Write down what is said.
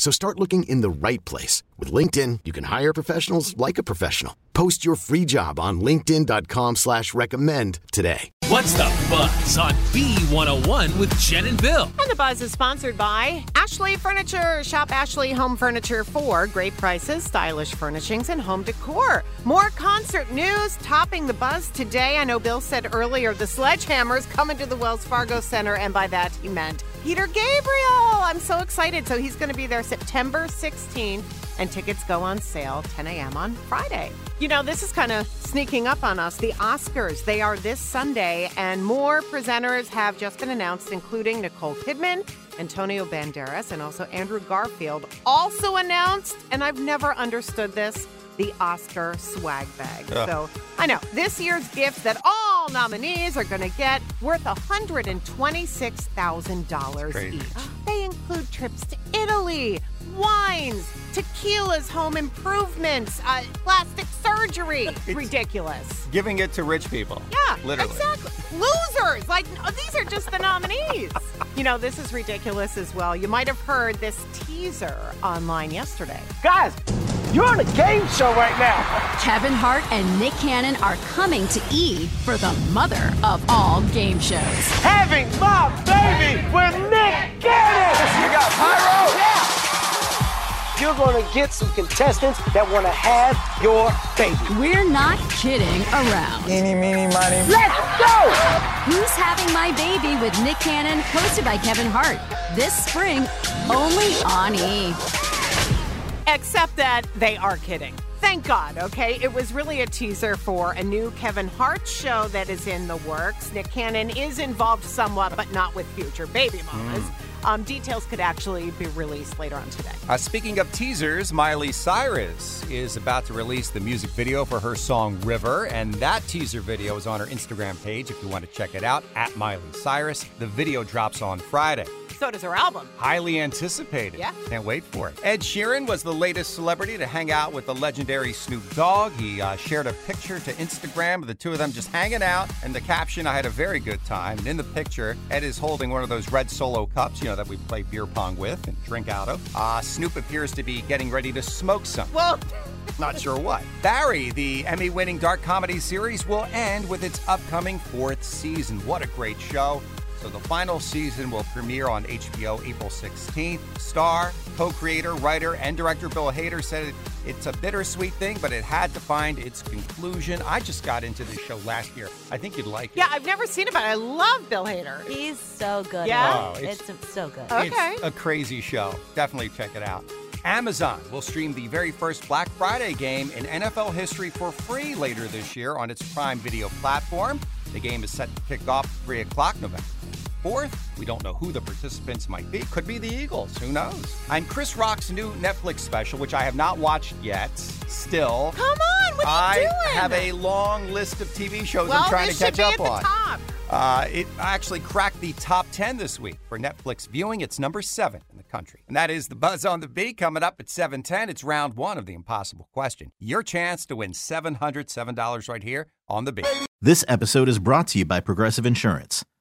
So start looking in the right place. With LinkedIn, you can hire professionals like a professional. Post your free job on linkedin.com slash recommend today. What's the buzz on B101 with Jen and Bill? And the buzz is sponsored by Ashley Furniture. Shop Ashley Home Furniture for great prices, stylish furnishings, and home decor. More concert news topping the buzz today. I know Bill said earlier the Sledgehammers coming to the Wells Fargo Center, and by that he meant Peter Gabriel. I'm so excited. So he's going to be there September 16th, and tickets go on sale 10 a.m. on Friday. You know, this is kind of sneaking up on us. The Oscars, they are this Sunday, and more presenters have just been announced, including Nicole Kidman, Antonio Banderas, and also Andrew Garfield. Also announced, and I've never understood this the Oscar swag bag. So I know this year's gift that all nominees are going to get worth $126,000 each. They include trips to Italy, wines, tequilas, home improvements, uh, plastic surgery. Ridiculous. Giving it to rich people. Yeah, Literally. exactly. Losers. Like uh, these are just the nominees. you know, this is ridiculous as well. You might have heard this teaser online yesterday. Guys, you're on a game show right now. Kevin Hart and Nick Cannon are coming to E for the mother of all game shows. Having my baby with Nick Cannon. You got pyro? Yeah. You're going to get some contestants that want to have your baby. We're not kidding around. Eeny, meeny, miny. Let's go! Who's Having My Baby with Nick Cannon, hosted by Kevin Hart. This spring, only on E. Except that they are kidding. Thank God, okay? It was really a teaser for a new Kevin Hart show that is in the works. Nick Cannon is involved somewhat, but not with future baby mamas. Um, details could actually be released later on today. Uh, speaking of teasers, Miley Cyrus is about to release the music video for her song River, and that teaser video is on her Instagram page if you want to check it out at Miley Cyrus. The video drops on Friday. So does her album. Highly anticipated. Yeah. Can't wait for it. Ed Sheeran was the latest celebrity to hang out with the legendary Snoop Dogg. He uh, shared a picture to Instagram of the two of them just hanging out, and the caption, I had a very good time. And in the picture, Ed is holding one of those red solo cups, you know, that we play beer pong with and drink out of. Uh, Snoop appears to be getting ready to smoke some. Well, Not sure what. Barry, the Emmy winning dark comedy series, will end with its upcoming fourth season. What a great show. So the final season will premiere on HBO April 16th. Star, co-creator, writer, and director Bill Hader said it, it's a bittersweet thing, but it had to find its conclusion. I just got into this show last year. I think you'd like it. yeah, I've never seen it, but I love Bill Hader. He's so good. Yeah? Oh, it's- it's, so good. Okay. It's a crazy show. Definitely check it out. Amazon will stream the very first Black Friday game in NFL history for free later this year on its Prime Video platform. The game is set to kick off 3 o'clock November 4th. We don't know who the participants might be. Could be the Eagles. Who knows? And Chris Rock's new Netflix special, which I have not watched yet, still. Come on, what are I you doing? have a long list of TV shows well, I'm trying to catch should be up at the on. top. Uh, it actually cracked the top 10 this week for Netflix viewing. It's number seven in the country. And that is the Buzz on the Beat coming up at 710. It's round one of the impossible question. Your chance to win $707 right here on the Beat. This episode is brought to you by Progressive Insurance.